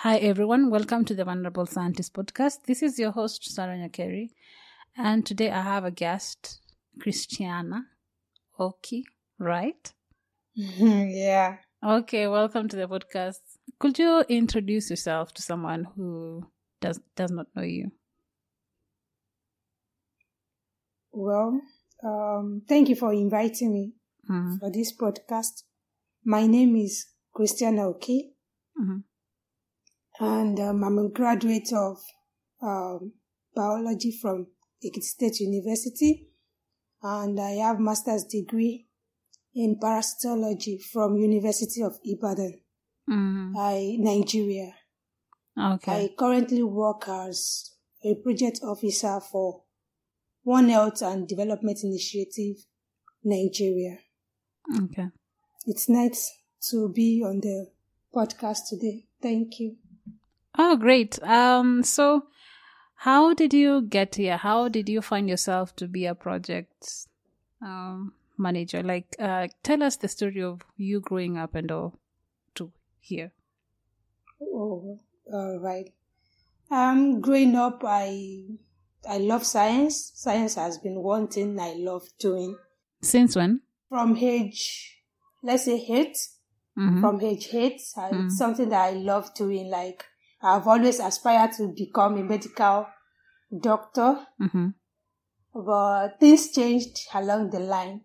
Hi everyone, welcome to the Vulnerable Scientist podcast. This is your host Sarah Nyakeri, and today I have a guest, Christianah Oki, right? yeah. Okay, welcome to the podcast. Could you introduce yourself to someone who does does not know you? Well, um, thank you for inviting me Mhm, for this podcast. My name is Christianah Oki, mhm. And um, I'm a graduate of um, biology from Ekiti State University, and I have master's degree in parasitology from University of Ibadan, Mhm. I, Nigeria. Okay. I currently work as a project officer for One Health and Development Initiative, Nigeria. Okay. It's nice to be on the podcast today. Thank you. Oh, great. Um, so how did you get here? How did you find yourself to be a project um, manager? Like, uh, tell us the story of you growing up and all to here. Oh, all right. Um, growing up, I I love science. Science has been one thing I love doing Since when? from age, let's say eight. Mhm. from age eight. I- Mm. It's something that I love doing. Like I've always aspired to become a medical doctor, Mhm. but things changed along the line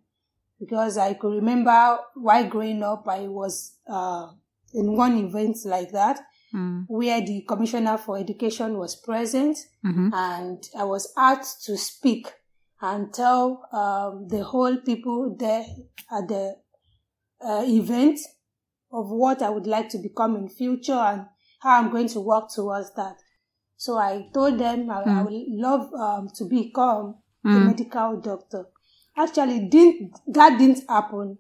because I could remember while growing up, I was uh, in one event like that Mm. where the commissioner for education was present Mhm. and I was asked to speak and tell um, the whole people there at the uh, event of what I would like to become in future and how I'm going to work towards that. So I told them I, I would love um, to become a Mm. medical doctor. Actually, didn't that didn't happen,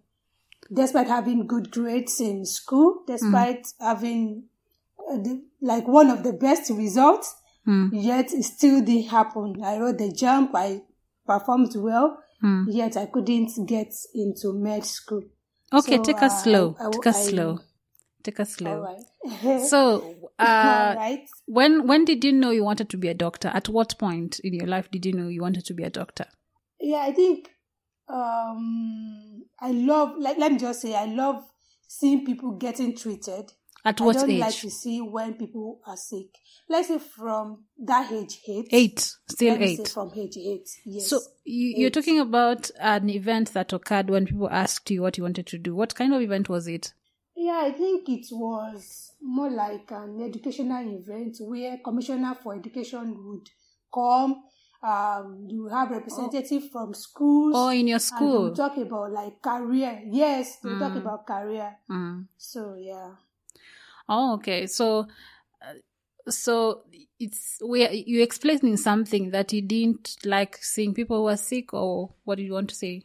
despite having good grades in school, despite having uh, the, like one of the best results Mm. yet it still didn't happen. I wrote the JAMB, I performed well, Mm. yet I couldn't get into med school. Okay, So, take us uh, slow. I- I- take us slow. Take us slow. All right. So, uh, right. when when did you know you wanted to be a doctor? At what point in your life did you know you wanted to be a doctor? Yeah, I think um I love like let me just say I love seeing people getting treated. At I what don't age? like to see when people are sick. Let's say from that age eight. Eight. Still Let me say eight. from age eight. Yes. So you, you're talking about an event that occurred when people asked you what you wanted to do. What kind of event was it? Yeah, I think it was more like an educational event where Commissioner for Education would come. Um, you have representative from schools. Oh, in your school. talk about like career. Yes, we talk Mm. about career. Mm. So yeah. Oh, okay. So, uh, so it's where you explaining something that you didn't like seeing people who are sick, or what do you want to say?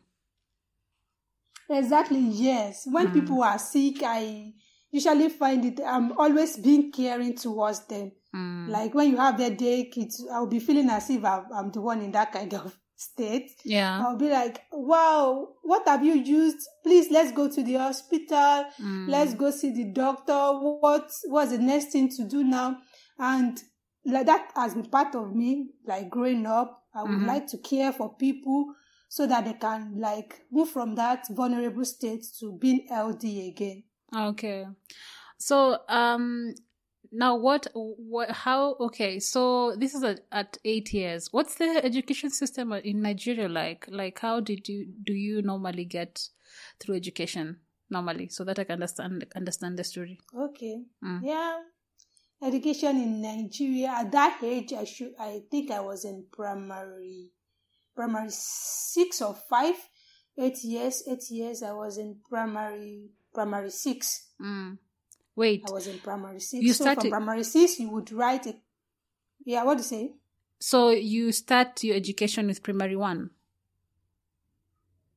Exactly, yes. When Mm. people are sick, I usually find it I'm always being caring towards them. Mm. Like when you have that day, it's I'll be feeling as if I'm, I'm the one in that kind of state. Yeah. I'll be like, wow, what have you used? Please, let's go to the hospital. Mm. Let's go see the doctor. What what's the next thing to do now? And like that has been part of me, like growing up. I would Mhm. like to care for people so that they can like move from that vulnerable state to being healthy again. Okay. So, um, now what, what, how, okay, so this is at, at eight years. What's the education system in Nigeria like? Like, how did you, do you normally get through education? normally, so that I can understand understand the story. Okay. Mm. Yeah. Education in Nigeria at that age, I should I think I was in primary, primary six or five, eight years, eight years. I was in primary primary six. Mm. Wait, I was in primary six. You so started- from primary six, you would write it. Yeah. What do you say? so you start your education with primary one.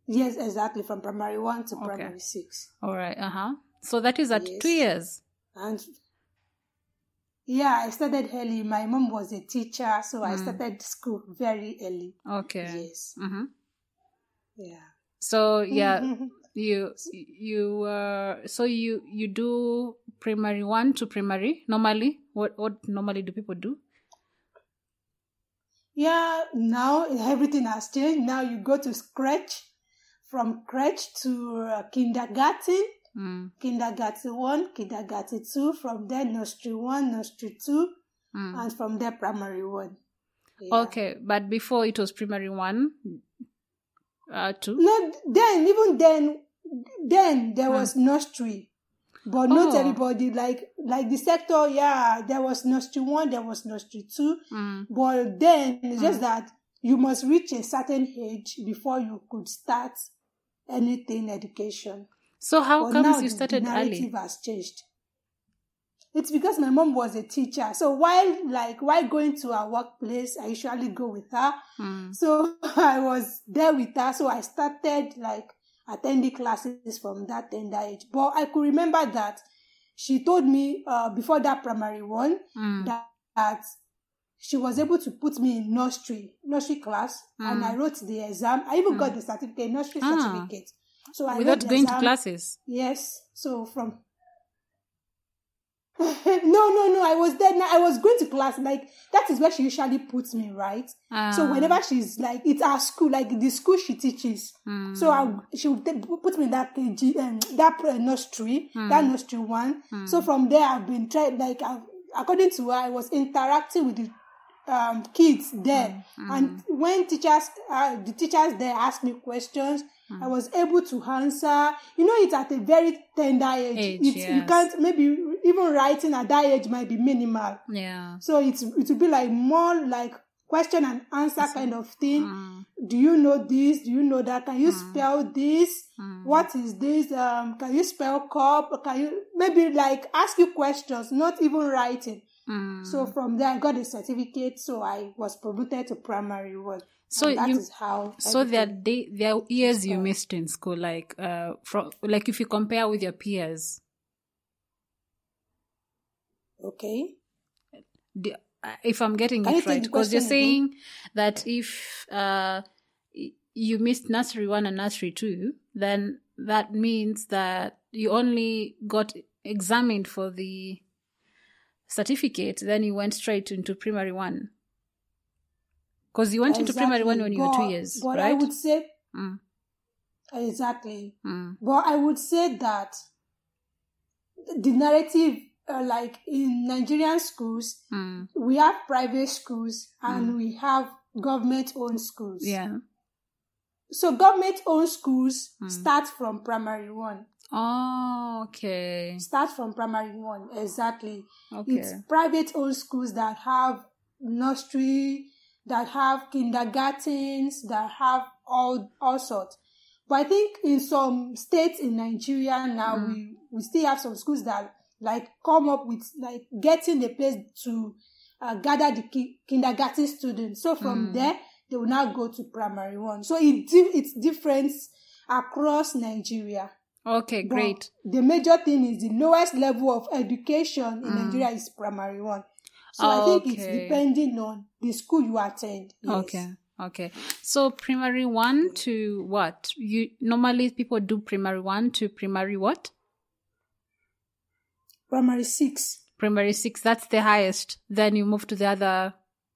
Yes, exactly. From primary one to Okay. primary six, All right. Uh huh. So that is at Yes. two years. and yeah, I started early. My mom was a teacher, so I Mm. started school very early. Okay. Yes. Mm-hmm. Yeah. So yeah, you you uh so you you do primary one to primary normally. What what normally do people do? Yeah, now everything has changed. Now you go to scratch, from crèche to uh, kindergarten, Mm. kindergarten one, kindergarten two, from there nursery one, nursery two, Mm. and from there primary one. Yeah. Okay, but before it was primary one, uh, two. No, then even then, then there was nursery, but not Oh. everybody like like the sector. Yeah, there was nursery one, there was nursery two, Mm. but then it's just that you must reach a certain age before you could start anything education. So how But comes you the started narrative early? has changed. It's because my mom was a teacher. So while like while going to her workplace, I usually go with her. Mm. So I was there with her. So I started like attending classes from that tender age. But I could remember that she told me uh, before that primary one Mm. that, that she was able to put me in nursery nursery class, and Mm. I wrote the exam. I even got the certificate, nursery Ah. certificate. So I Without going to classes. Yes. So from no, no, no. I was there. Now I was going to class. Like that is where she usually puts me, right? so Ah. whenever she's like, it's our school, like the school she teaches. Mm. So I, she would put me in that KG, um, that pre- nursery, that Hmm. nursery one. So from there, I've been trying. Like i according to her, I was interacting with the um, kids there, Hmm. and when teachers, uh, the teachers there asked me questions, Hmm. I was able to answer. You know, it's at a very tender age. Age, it's, You can't maybe even writing at that age might be minimal. yeah. So it's it will be like more like question and answer kind of thing. Mm. Do you know this? Do you know that? Can you Hmm. spell this? What is this? Um, can you spell cup? Can you maybe like ask you questions, not even writing. Mm. So from there, I got a certificate. So I was promoted to primary one. So And that you- is how. So there are day, there are years you missed in school, like uh, from like if you compare with your peers. okay. the, uh, if I'm getting Can it right, because you're question again? saying that if uh, you missed nursery one and nursery two, then that means that you only got examined for the certificate, then you went straight into primary one. Because you went into primary one when you were two years, But right? I would say Mm, exactly. mm, But I would say that the narrative, uh, like in Nigerian schools, mm. we have private schools and we have government owned schools. Yeah. So government owned schools Mm. start from primary one. Oh, okay. Start from primary one, exactly. Okay. It's private old schools that have nursery, that have kindergartens, that have all all sorts. But I think in some states in Nigeria now Mm. we, we still have some schools that like come up with like getting a place to uh, gather the ki- kindergarten students. So from Mm. there they will now go to primary one. So it di- it's different across Nigeria. Okay, But great. The major thing is the lowest level of education in Mm. Nigeria is primary one. So I think it's depending on the school you attend. Yes. Okay. Okay. So primary one to what? You normally people do primary one to primary what? Primary six. Primary six. That's the highest. Then you move to the other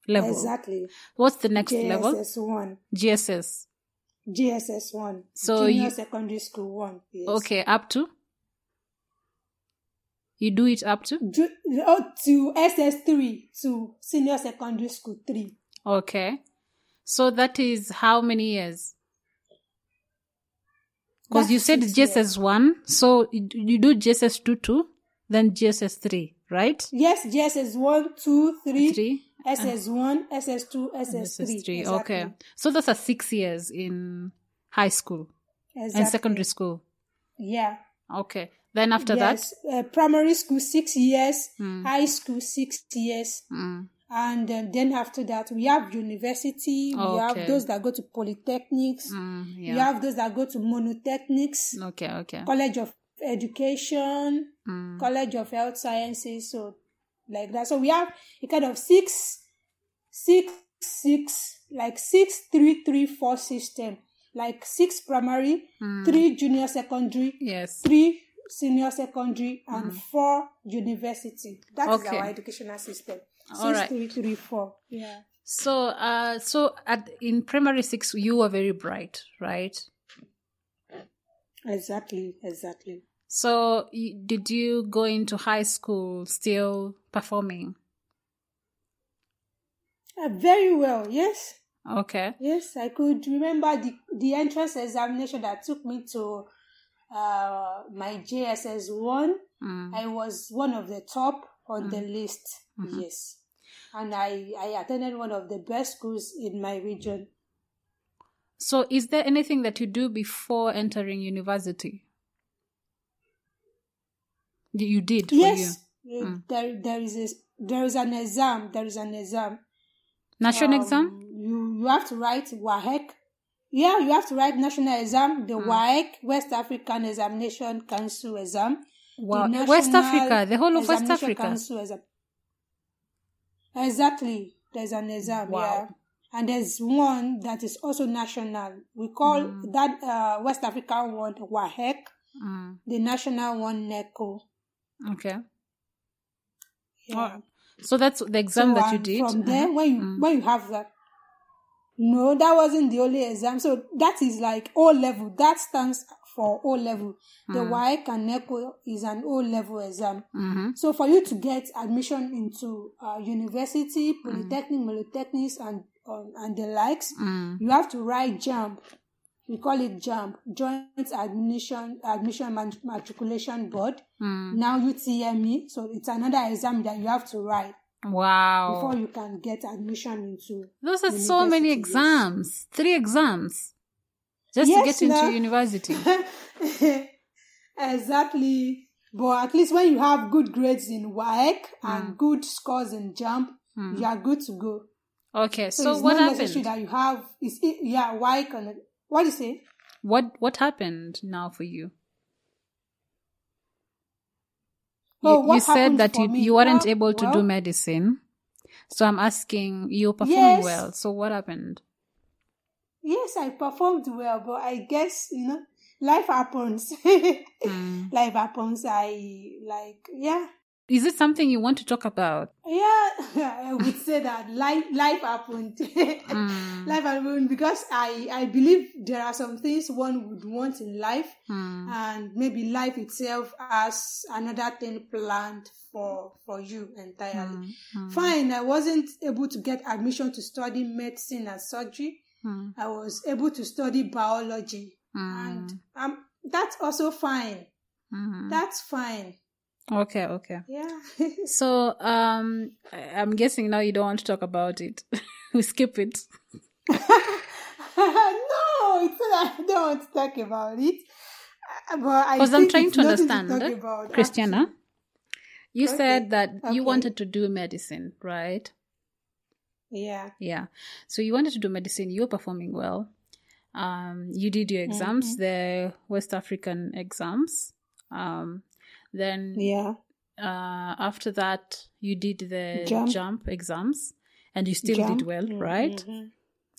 level. Exactly. What's the next level? JSS one. JSS. JSS one. So Junior you- secondary school one. Yes. Okay, up to. You do it up to. Ju- oh, to SS three to senior secondary school three. Okay. So that is how many years? Because you said. JSS one, so you you do JSS two two, then JSS three, right? Yes, JSS one, two, three, Three. SS one, SS two, SS three. JSS three. Okay. So those are six years in high school Exactly. and secondary school. Yeah. Okay. Then after that, yes. Uh, primary school six years, Hmm. high school six years, mm, and uh, then after that we have university. We have those that go to polytechnics. mm, We have those that go to monotechnics, Okay. Okay. college of education, Mm, college of health sciences. So like that. So we have a kind of six, six, six, like six, three, three, four system. Like six primary, mm. three junior secondary, Yes. three senior secondary, and four university. That is. Okay. our educational system. Six, All right. three, three, four. Yeah. So, uh, so at in primary six, you were very bright, right? Exactly. Exactly. So, did you go into high school still performing? Uh, very well. Yes. Okay. Yes, I could remember the the entrance examination that took me to uh, my JSS one. Mm. I was one of the top on the list. Mm-hmm. Yes, and I I attended one of the best schools in my region. So, is there anything that you do before entering university? You did for yes, you uh, there there is a, there is an exam. There is an exam. national Um, exam. You you have to write WAEC. Yeah, you have to write national exam, the WAEC, West African Examination Council exam. Wow, West Africa, the whole of West Africa. Council exam. Exactly, there's an exam. Wow. Yeah, and there's one that is also national. We call Mm. that uh, West African one WAEC, Mm, the national one NECO. Okay. Yeah. So that's the exam So, that you did. From there, Uh-huh. when you when you have that, no, that wasn't the only exam. So that is like O level. That stands for O level. The Mm. WAEC and NECO is an O level exam. Mhm. So for you to get admission into uh, university, Mm. polytechnic, polytechnics, and um, and the likes, Mm. you have to write JAMB. We call it JAMB, Joint Admission Admission Matriculation Board. Mm. Now UTME. So it's another exam that you have to write Wow. before you can get admission into. Those are so many exams. Three exams. Just to get into now- university. exactly. But at least when you have good grades in WAEC and good scores in JAMB, Mm. you are good to go. Okay, So, so, what happened? that you have. is it, yeah, WAEC and what do you say? What what happened now for you? You, Oh, you said that you, me? you weren't Well- able to do medicine. So I'm asking, you're performing Yes. well. So what happened? Yes, I performed well, but I guess you know, life happens. Mm. Life happens. I like, yeah, Is it something you want to talk about? yeah. I would say that life life happened. Mm. Life happened because I I believe there are some things one would want in life, Mm. and maybe life itself has another thing planned for for you entirely. Mm. Fine, I wasn't able to get admission to study medicine and surgery. Mm. I was able to study biology, Mm. and um, that's also fine. That's fine. Okay, okay. Yeah. So um, I'm guessing now you don't want to talk about it. we skip it. no, it's not, I don't want to talk about it. Uh, But I Because I'm trying to understand, talk eh? about, Christianah, you Okay, said that okay. you wanted to do medicine, right? Yeah. Yeah. So you wanted to do medicine. You were performing well. Um, you did your exams, Mm-hmm. the West African exams. Um, then Yeah. uh, after that, you did the JAMB. JAMB, exams, and you still JAMB. did well, right? Mm-hmm.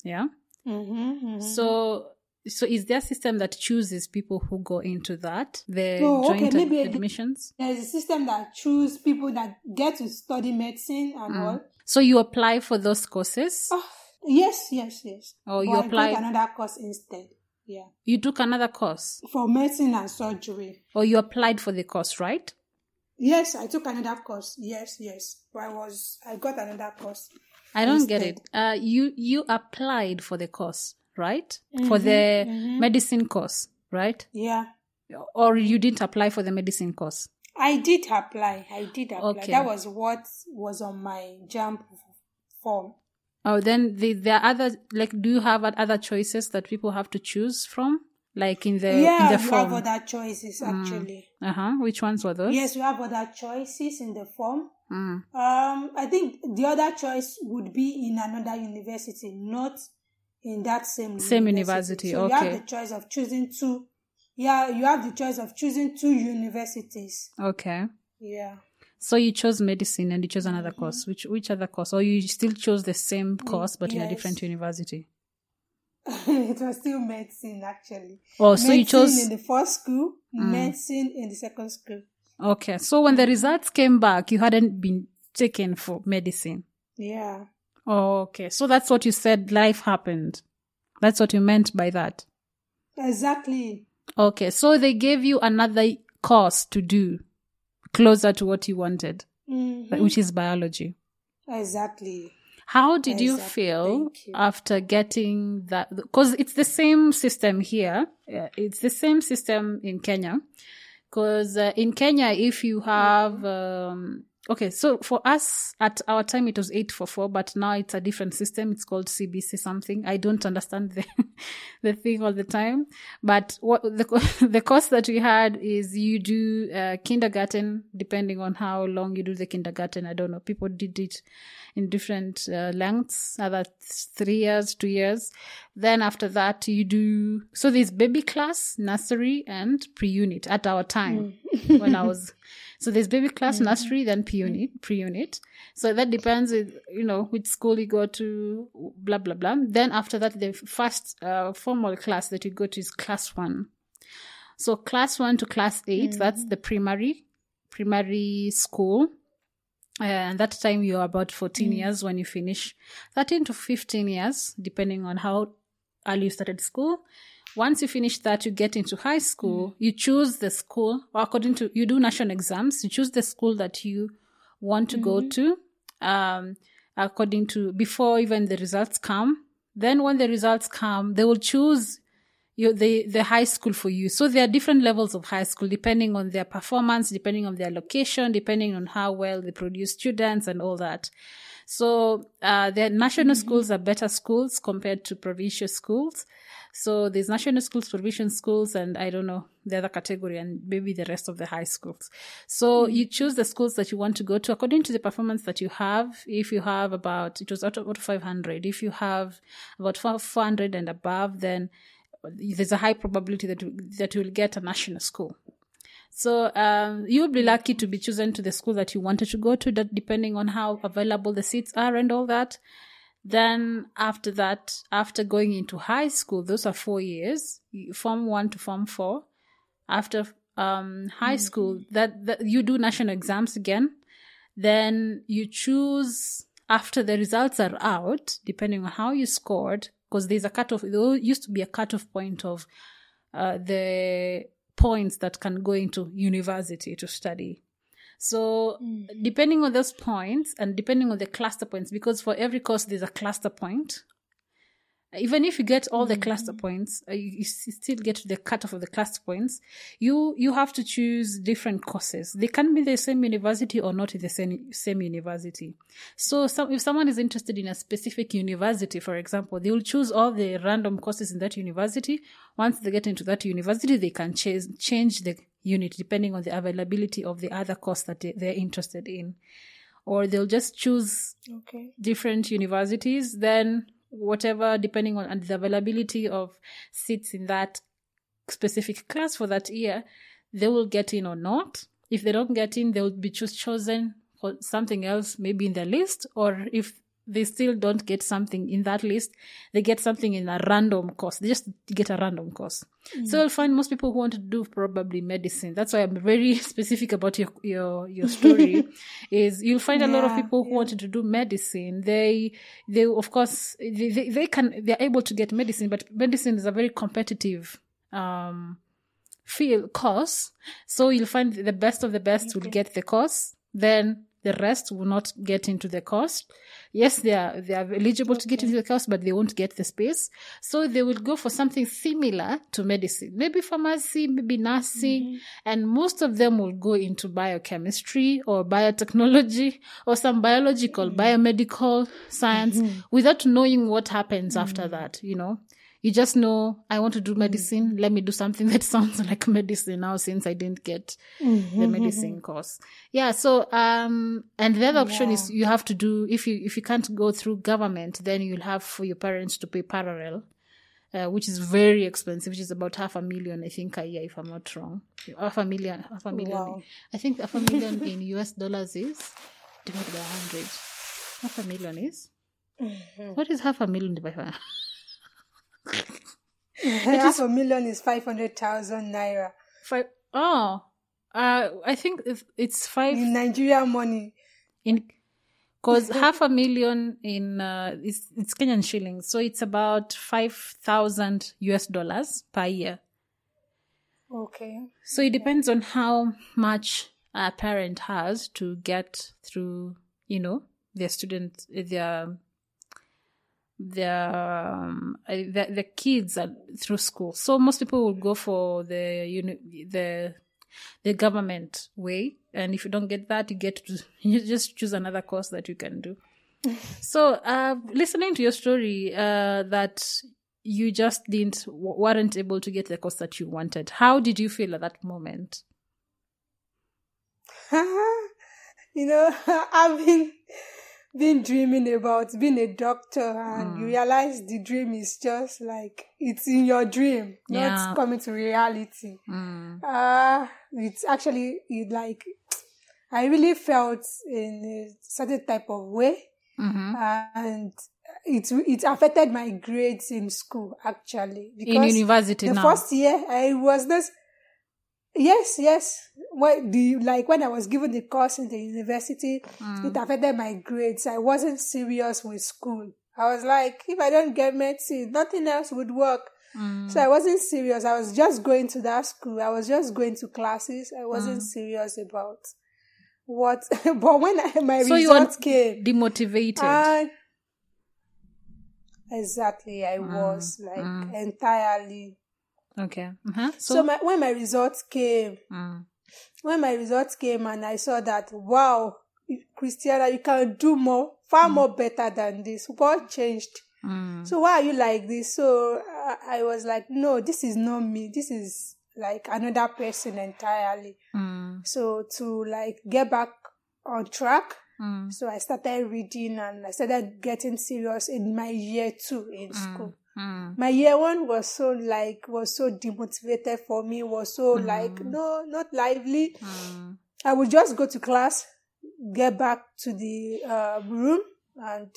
Yeah. Mm-hmm. So, so is there a system that chooses people who go into that the Oh, okay, joint ad- maybe a- admissions? There's a system that choose people that get to study medicine and all. So you apply for those courses, Oh, yes, yes, yes. or you got applied, another course instead. Yeah. you took another course, For medicine and surgery. or you applied for the course, right? Yes, I took another course. Yes, yes. I was, I got another course. I don't get it. Uh, you you applied for the course, right? For the mhm. medicine course, right? Yeah. Or you didn't apply for the medicine course? I did apply. I did apply. Okay. That was what was on my JAMB form. Oh, then the, there are other, like, do you have other choices that people have to choose from? Like in the, yeah, in the form? have other choices actually. Uh-huh. Which ones were those? Yes, you have other choices in the form. Mm. Um, I think the other choice would be in another university, not in that same Same university, So you have the choice of choosing two. Yeah, you have the choice of choosing two universities. Okay. Yeah. So you chose medicine and you chose another mm-hmm. course. Which which other course? Or you still chose the same course but in a different university? it was still medicine actually. Oh, so you chose in the first school, mm. medicine in the second school. Okay. So when the results came back, you hadn't been taken for medicine. Yeah. Oh, okay. So that's what you said life happened. That's what you meant by that. Exactly. Okay. So they gave you another course to do closer to what you wanted, Mhm. which is biology. Exactly. How did you feel you. after getting that? Because it's the same system here. It's the same system in Kenya. Because uh, in Kenya, if you have, um, okay, so for us at our time it was eight for four, but now it's a different system. It's called CBC something. I don't understand the the thing all the time. But what the the course that we had is you do uh, kindergarten depending on how long you do the kindergarten. I don't know. People did it in different uh, lengths. Other three years, two years. Then after that, you do so. There's baby class, nursery, and pre-unit at our time when I was. So there's baby class, nursery, then pre-unit, pre-unit. So that depends, with, you know, which school you go to, blah blah blah. Then after that, the first uh, formal class that you go to is class one. So class one to class 8 that's the primary, primary school. Uh, and that time you're about 14 years when you finish 13 to 15 years depending on how early you started school once you finish that you get into high school you choose the school or according to you do national exams you choose the school that you want to go to um, according to before even the results come. Then when the results come they will choose you the the high school for you. So there are different levels of high school depending on their performance depending on their location depending on how well they produce students and all that so uh the national schools are better schools compared to provincial schools. So there's national schools provincial schools and i don't know the other category and maybe the rest of the high schools. So you choose the schools that you want to go to according to the performance that you have. If you have about it was out of out of 500 if you have about 400 and above then there's a high probability that you, that you'll get a national school. So um, you'll be lucky to be chosen to the school that you wanted to go to, that depending on how available the seats are and all that. Then after that, after going into high school, those are four years, form one to form four. After um, high school, that, that you do national exams again. Then you choose after the results are out, depending on how you scored, because there's a cutoff. There used to be a cutoff point of uh, the points that can go into university to study. So mm. depending on those points and depending on the cluster points, because for every course there's a cluster point. Even if you get all the cluster points, uh, you, you still get to the cutoff of the cluster points. You you have to choose different courses. They can be the same university or not in the same same university. So some, if someone is interested in a specific university, for example, they will choose all the random courses in that university. Once they get into that university, they can change change the unit depending on the availability of the other course that they, they're interested in. Or they'll just choose Okay. different universities, then whatever, depending on the availability of seats in that specific class for that year, they will get in or not. If they don't get in, they will be choose chosen for something else, maybe in the list, or if they still don't get something in that list, they get something in a random course. They just get a random course. So you'll find most people who want to do probably medicine. That's why I'm very specific about your your your story. is you'll find a lot of people who yeah. wanted to do medicine. They they of course they, they, they can they're able to get medicine, but medicine is a very competitive um field course. So you'll find the best of the best will get the course. Then The rest will not get into the cost. Yes, they are they are eligible to get into the cost, but they won't get the space. So they will go for something similar to medicine, maybe pharmacy, maybe nursing, mm-hmm. and most of them will go into biochemistry or biotechnology or some biological, mm-hmm. biomedical science mm-hmm. without knowing what happens after that. You know, you just know I want to do medicine. Let me do something that sounds like medicine now since I didn't get the medicine course. Yeah. So, um, and the other option is you have to do, if you, if you can't go through government, then you'll have for your parents to pay parallel. Uh, which is very expensive, which is about half a million, I think, a year, if I'm not wrong. Half a million, half a million. Wow. I think half a million in US dollars is divided by 100. Half a million is? What is half a million divided by Half a million is 500,000 naira. five? Oh, uh, I think it's five In Nigerian money. in because half a million in uh, it's, it's Kenyan shillings, so it's about five thousand US dollars per year. Okay. So it depends on how much a parent has to get through, you know, their student, their their um, the, the kids are through school. So most people will go for the uni- the the government way, and if you don't get that, you get to you just choose another course that you can do. so, uh, listening to your story, uh, that you just didn't weren't able to get the course that you wanted. How did you feel at that moment? you know, I've been been dreaming about being a doctor and you realize the dream is just like it's in your dream, Yeah. not coming to reality. Mm. Uh it's actually it like I really felt in a certain type of way hmm and it it affected my grades in school actually In university the now. first year I was this yes yes when the like when I was given the course in the university Mm. it affected my grades I wasn't serious with school I was like if I don't get medicine nothing else would work Mm. so I wasn't serious I was just going to that school I was just going to classes I wasn't Mm. serious about what but when I, my So results came demotivated. and exactly, I Mm, was like entirely. Okay. Uh-huh. So, So, my, when my results came, Mm. when my results came, and I saw that, wow, Christianah, you can do more, far more better than this. What changed? Mm. So why are you like this? So I was like, no, this is not me. This is like another person entirely. Mm. So to like get back on track, Mm. So I started reading and I started getting serious in my year two in school. Mm. My year one was so like was so demotivated for me, was so like no, not lively. Mm. I would just go to class, get back to the uh, room, and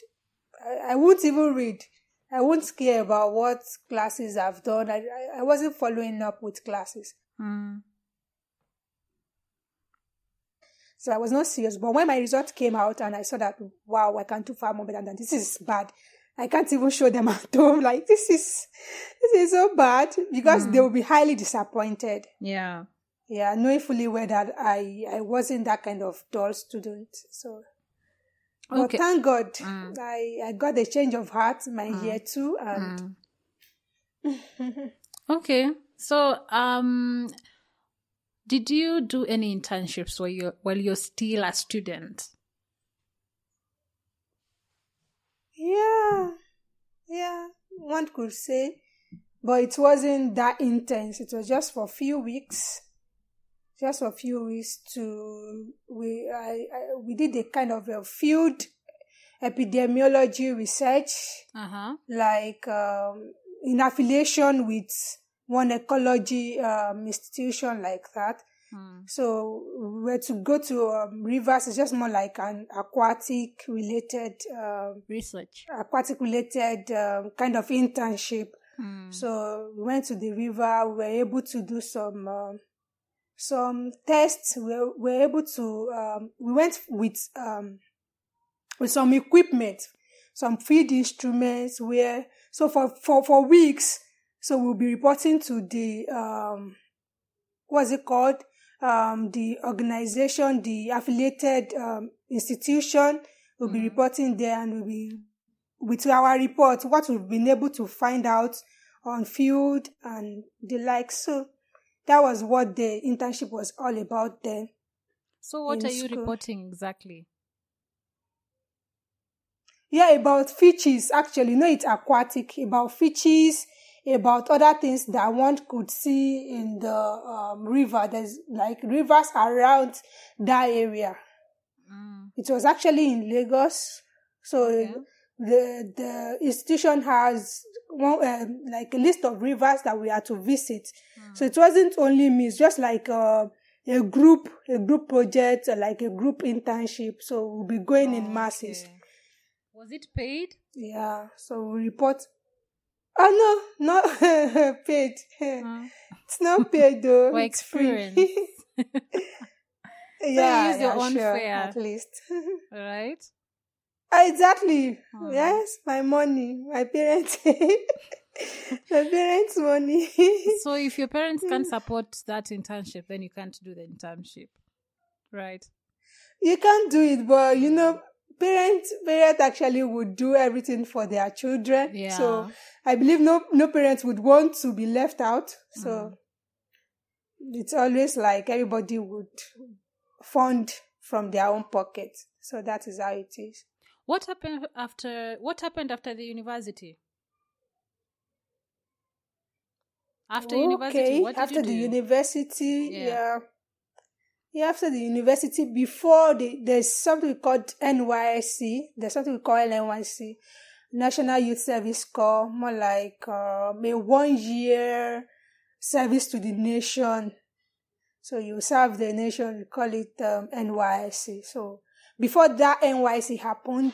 I, I wouldn't even read. I wouldn't care about what classes I've done. I, I, wasn't following up with classes. Mm. So I was not serious. But when my result came out and I saw that, wow, I can't do far more better than this is bad. I can't even show them at home. Like this is, this is so bad because they mm. will be highly disappointed. Yeah. Yeah, knowing fully well that I, I wasn't that kind of dull student. So, but Okay. thank God, mm. I, I got a change of heart my mm. year two and Okay. So, um, did you do any internships while you're while you're still a student? Yeah, yeah, one could say, but it wasn't that intense. It was just for a few weeks, just for a few weeks. To we, I, I we did a kind of a field epidemiology research, Uh huh. like um, in affiliation with one ecology um, institution like that. So we were to go to um, rivers. It's just more like an aquatic related um, Research. aquatic related um, kind of internship. So we went to the river. We were able to do some um, some tests. We were, we were able to. Um, we went with um, with some equipment, some field instruments. Where so for for for weeks. So we'll be reporting to the um, what's it called? Um, the organization, the affiliated um, institution will be reporting there and will be with our report what we've been able to find out on field and the like. So that was what the internship was all about then. So, what are you school. reporting exactly? Yeah, about fishes, actually. No, it's aquatic. About fishes, about other things that one could see in the um, river. There's like rivers around that area. Mm. It was actually in Lagos. So Okay. the the institution has one um, like a list of rivers that we had to visit. So it wasn't only me. It's just like uh, a group, a group project, uh, like a group internship. So we'll be going in masses. Okay. Was it paid? Yeah. So we report. Oh no, not paid. Mm. It's not paid though. For it's free. experience. yeah, use your yeah, own sure, fare. at least. Right. exactly. Hmm. Yes, my money, my parents, my parents' money. So, if your parents can't support that internship, then you can't do the internship, right? you can't do it, but you know, parents, parents actually would do everything for their children. Yeah. So I believe no, no parents would want to be left out. So Mm. it's always like everybody would fund from their own pocket. So that is how it is. What happened after? What happened after the university? After university, what did after the do? university, Yeah. yeah. After the university, before the, there's something called NYSC. There's something we call NYSC, National Youth Service Corps, more like um, a one year service to the nation. So you serve the nation, we call it um, NYSC. So before that NYSC happened,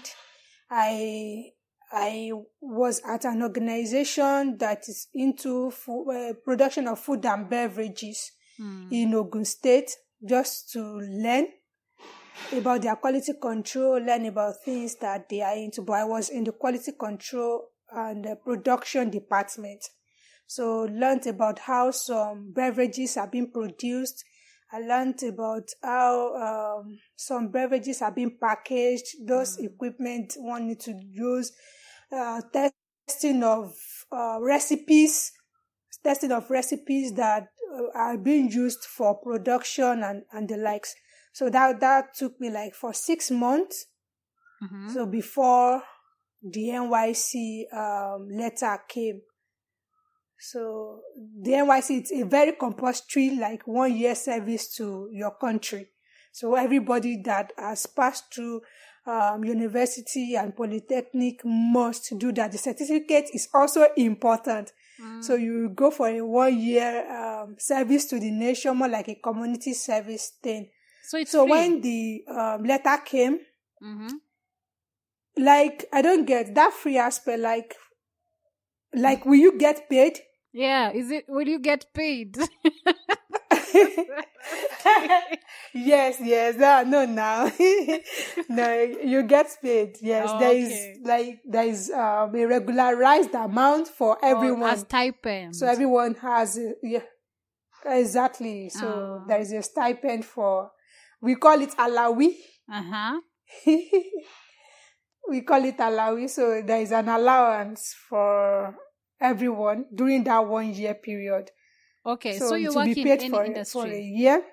I I was at an organization that is into fo- uh, production of food and beverages Hmm. in Ogun State, just to learn about their quality control, learn about things that they are into. But I was in the quality control and the production department. So learned about how some beverages are being produced. I learned about how um, some beverages are being packaged, those equipment one need to use, uh, testing of uh, recipes, testing of recipes that uh, are being used for production and, and the likes. So that that took me like for six months. Mhm. So before the NYSC um, letter came. So the NYSC it's a very compulsory, like one year service to your country. So everybody that has passed through um, university and polytechnic must do that. The certificate is also important. So you go for a one year um, service to the nation, more like a community service thing. So it's So free. when the um, letter came, Mhm. like I don't get that free aspect. Like, like will you get paid? Yeah, is it? Will you get paid? yes, yes. No, no, now. no, you get paid. Yes, Oh, there is okay. like there is um, a regularized amount for Or everyone. as stipend. so everyone has a, yeah, exactly. So Oh. there is a stipend for. We call it alawi. uh huh. we call it alawi. So there is an allowance for everyone during that one year period. Okay, so, you work in any for, for a industry. year.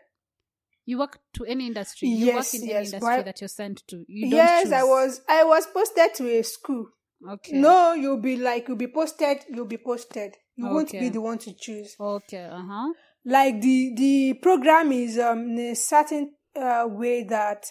You work to any industry. You work in yes, any industry but- that you're sent to. You don't yes, I was. I was posted to a school. Okay. No, you'll be like you'll be posted. You'll be posted. You won't be the one to choose. Okay. Uh huh. Like the the program is um in a certain uh, way that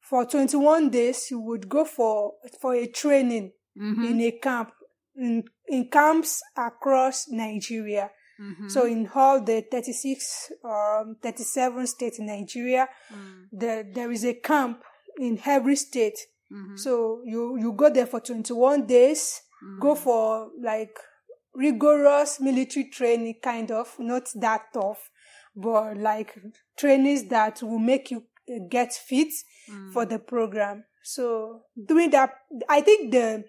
for 21 days you would go for for a training Mm-hmm. in a camp in, in camps across Nigeria. Mm-hmm. So in all the 36 or um, 37 states in Nigeria, Mm. there there is a camp in every state. Mm-hmm. So you you go there for 21 days, go Mm-hmm. for like rigorous military training kind of, not that tough, but like trainings that will make you get fit Mm. for the program. So doing that, I think the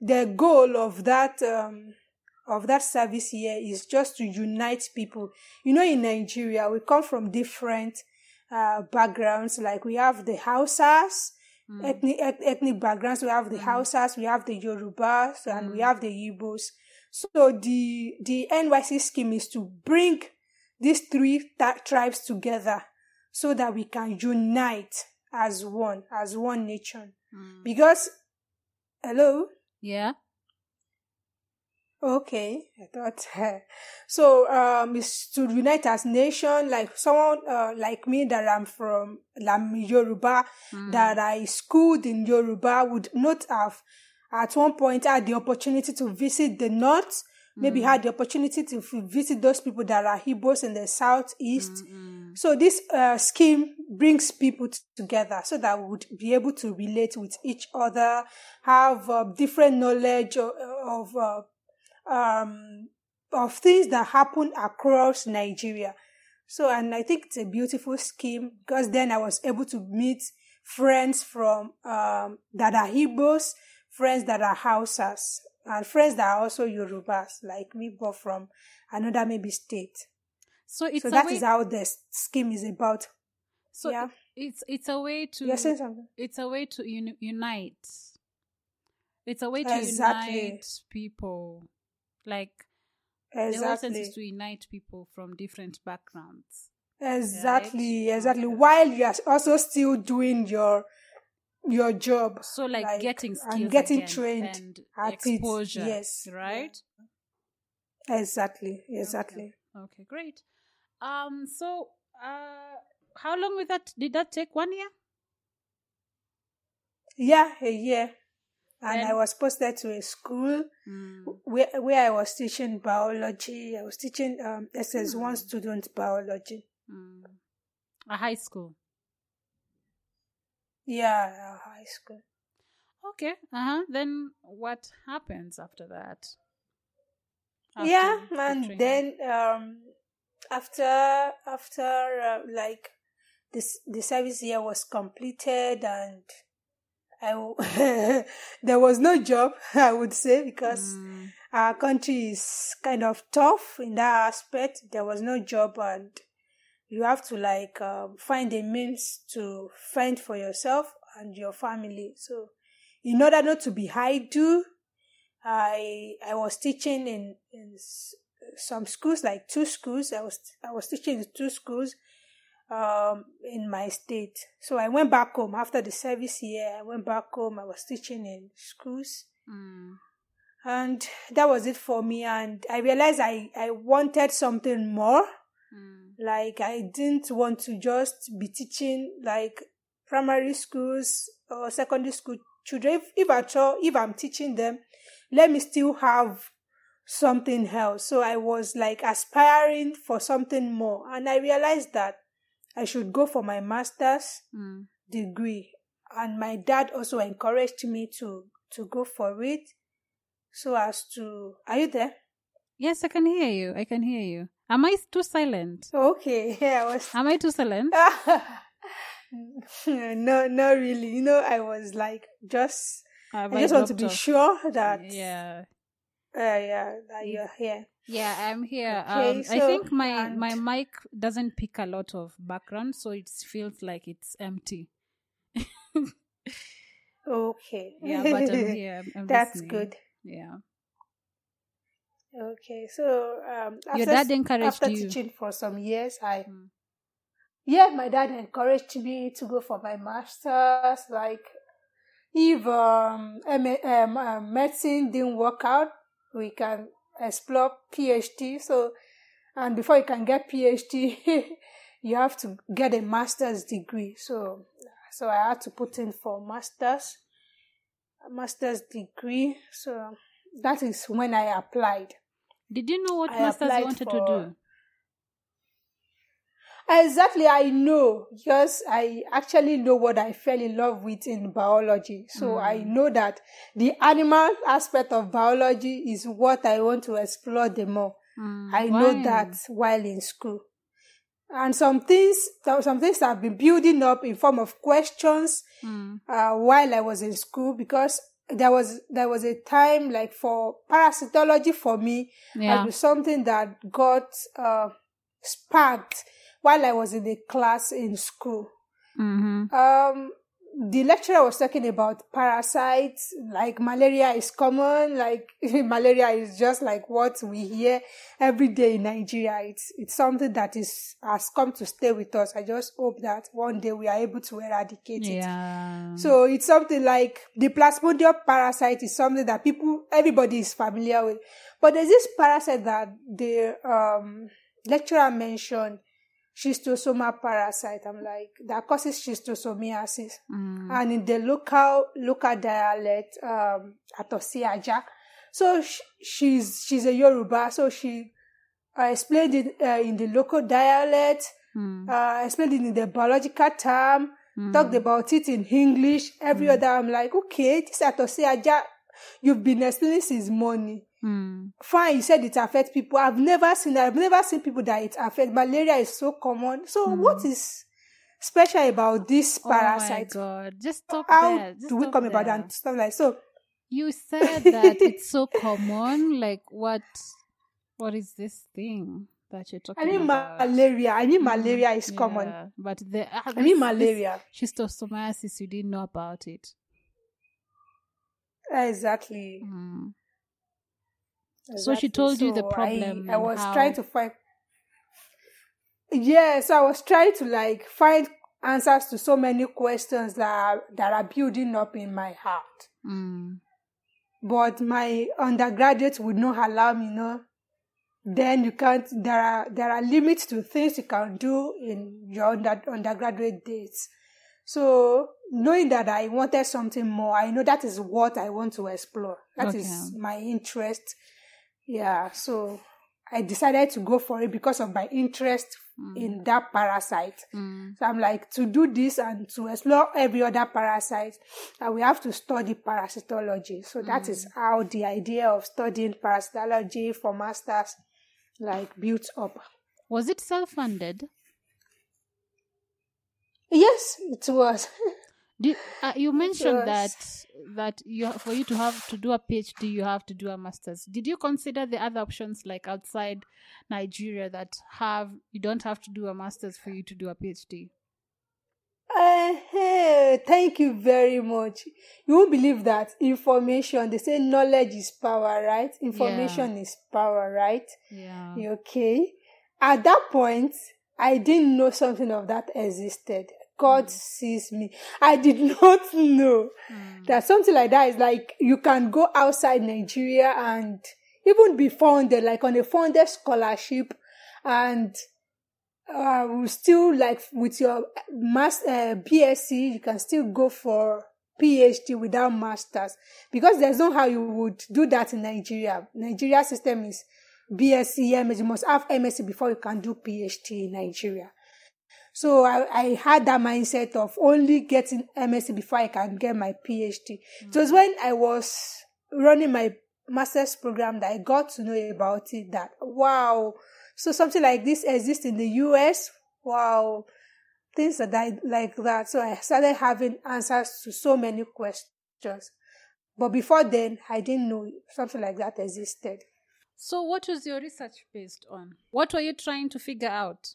the goal of that um, of that service here is just to unite people. You know, in Nigeria, we come from different uh, backgrounds. Like we have the Hausas, Mm. ethnic eth- ethnic backgrounds. We have the Mm. Hausas, we have the Yorubas, and we Mm. have the Igbos. So the the NYSC scheme is to bring these three ta- tribes together so that we can unite as one, as one nation. Mm. Because, hello. Yeah. Okay, I thought so. Um, is to unite as nation, like someone uh, like me that I'm from I'm Yoruba, Mm. that I schooled in Yoruba would not have at one point had the opportunity to visit the north. Maybe Mm. had the opportunity to visit those people that are Igbos in the southeast. Mm, mm. So this uh, scheme brings people t- together so that we would be able to relate with each other, have uh, different knowledge of, of uh, um, of things that happen across Nigeria. So, and I think it's a beautiful scheme because then I was able to meet friends from um, that are Igbos, friends that are Hausas, and friends that are also Yorubas, like me, but from another maybe state. So it's so that way. is how the scheme is about. so yeah. it's it's a way to You're saying something? it's a way to uni- unite. It's a way to Exactly. unite people. Like exactly. the whole sense is to unite people from different backgrounds. Exactly, Right? exactly. Okay. While you are also still doing your your job. So like, Like, getting and getting trained and at it, exposure. yes. Right? Exactly, exactly. Okay, great. Um so uh how long with that did that take? One year? Yeah, a year. And Then- I was posted to a school Mm. where where I was teaching biology. I was teaching um SS one Hmm. student biology. Mm. A high school. Yeah, a high school. Okay. Uh-huh. Then what happens after that? After yeah, and training? then um after after uh, like this the service year was completed and I w- there was no job I would say because Mm. our country is kind of tough in that aspect. There was no job, and you have to like um, find a means to fend for yourself and your family. So, in order not to be idle, I I was teaching in in s- some schools, like two schools. I was I was teaching in two schools um in my state. So I went back home after the service year. I went back home. I was teaching in schools Mm. and that was it for me and i realized i i wanted something more Mm. like i didn't want to just be teaching like primary schools or secondary school children if, if at all if i'm teaching them let me still have something else so i was like aspiring for something more and i realized that i should go for my master's Mm. degree and my dad also encouraged me to to go for it so as to are you there Yes, I can hear you. I can hear you. Am I too silent? okay yeah i was Am I too silent? no not really you know i was like just Have i just want to be off? sure that Yeah. uh, yeah that you're here Yeah, I'm here. Okay, um, I think my my mic doesn't pick a lot of background, so it feels like it's empty. okay Yeah, but I'm here. I'm, that's listening. good Yeah. okay so um Your dad encouraged after you. teaching for some years i Mm. yeah, my dad encouraged me to go for my master's. Like, if um, M- um, um, medicine didn't work out, we can explore PhD. So, and before you can get PhD, you have to get a master's degree. So, so I had to put in for master's, a master's degree. So that is when I applied. Did you know what I masters you wanted for- to do? Exactly, I know because I actually know what I fell in love with in biology. So Mm. I know that the animal aspect of biology is what I want to explore the more. Mm, I know that while in school. And some things, some things have been building up in form of questions Mm, uh, while I was in school because there was there was a time like for parasitology for me Yeah. was something that got uh, sparked while I was in a class in school. Mm-hmm. Um, the lecturer was talking about parasites, like malaria is common, like malaria is just like what we hear every day in Nigeria. It's it's something that is has come to stay with us. I just hope that one day we are able to eradicate it. Yeah. So it's something like the plasmodium parasite is something that people, everybody is familiar with. But there's this parasite that the um, lecturer mentioned, schistosoma parasite. I'm like, that causes schistosomiasis. Mm. And in the local, local dialect, um, atosiaja. So sh- she's, she's a Yoruba. So she uh, explained it uh, in the local dialect, Mm. uh, explained it in the biological term, Mm. talked about it in English, every other. I'm like, okay, this Atosiaja, you've been explaining since morning. Mm. Fine, you said it affects people. I've never seen that. I've never seen people that it affects. Malaria is so common. So what is special about this Oh my parasite? god. Just stop How there. Just do we come about that and stuff like so? You said that it's so common. Like what what is this thing that you're talking about? I mean about? malaria. I mean malaria is common. Yeah, but the ah, I this- mean this malaria. Schistosomiasis, you didn't know about it. Exactly. Mm. So she Exactly. told you the problem I, I was how- trying to find. Yeah, so I was trying to like find answers to so many questions that are, that are building up in my heart. Mm. But my undergraduate would not allow me, no. Then you can't. There are there are limits to things you can do in your under, undergraduate days. So knowing that I wanted something more, I know that is what I want to explore. That is Okay. my interest. Yeah. So I decided to go for it because of my interest in that parasite. Mm. So I'm like, to do this and to explore every other parasite, uh, we have to study parasitology. So that is how the idea of studying parasitology for masters like built up. Was it self funded? Yes, it was. Did, uh, you mentioned that that you for you to have to do a PhD, you have to do a master's. Did you consider the other options like outside Nigeria that have you don't have to do a master's for you to do a PhD? Uh, hey, thank you very much. You won't believe that information, they say knowledge is power, right? Information is power, right? Yeah. You okay? At that point, I didn't know something of that existed. God sees me. I did not know that something like that is like you can go outside Nigeria and even be funded, like on a funded scholarship, and uh, still like with your mass uh, BSc, you can still go for PhD without masters because there's no how you would do that in Nigeria. Nigeria system is BSc, MS. You must have MSc before you can do PhD in Nigeria. So I, I had that mindset of only getting MSc before I can get my PhD. It was mm-hmm. when I was running my master's program that I got to know about it that wow, so something like this exists in the US. Wow, things that I, like that. So I started having answers to so many questions. But before then, I didn't know something like that existed. So what was your research based on? What were you trying to figure out?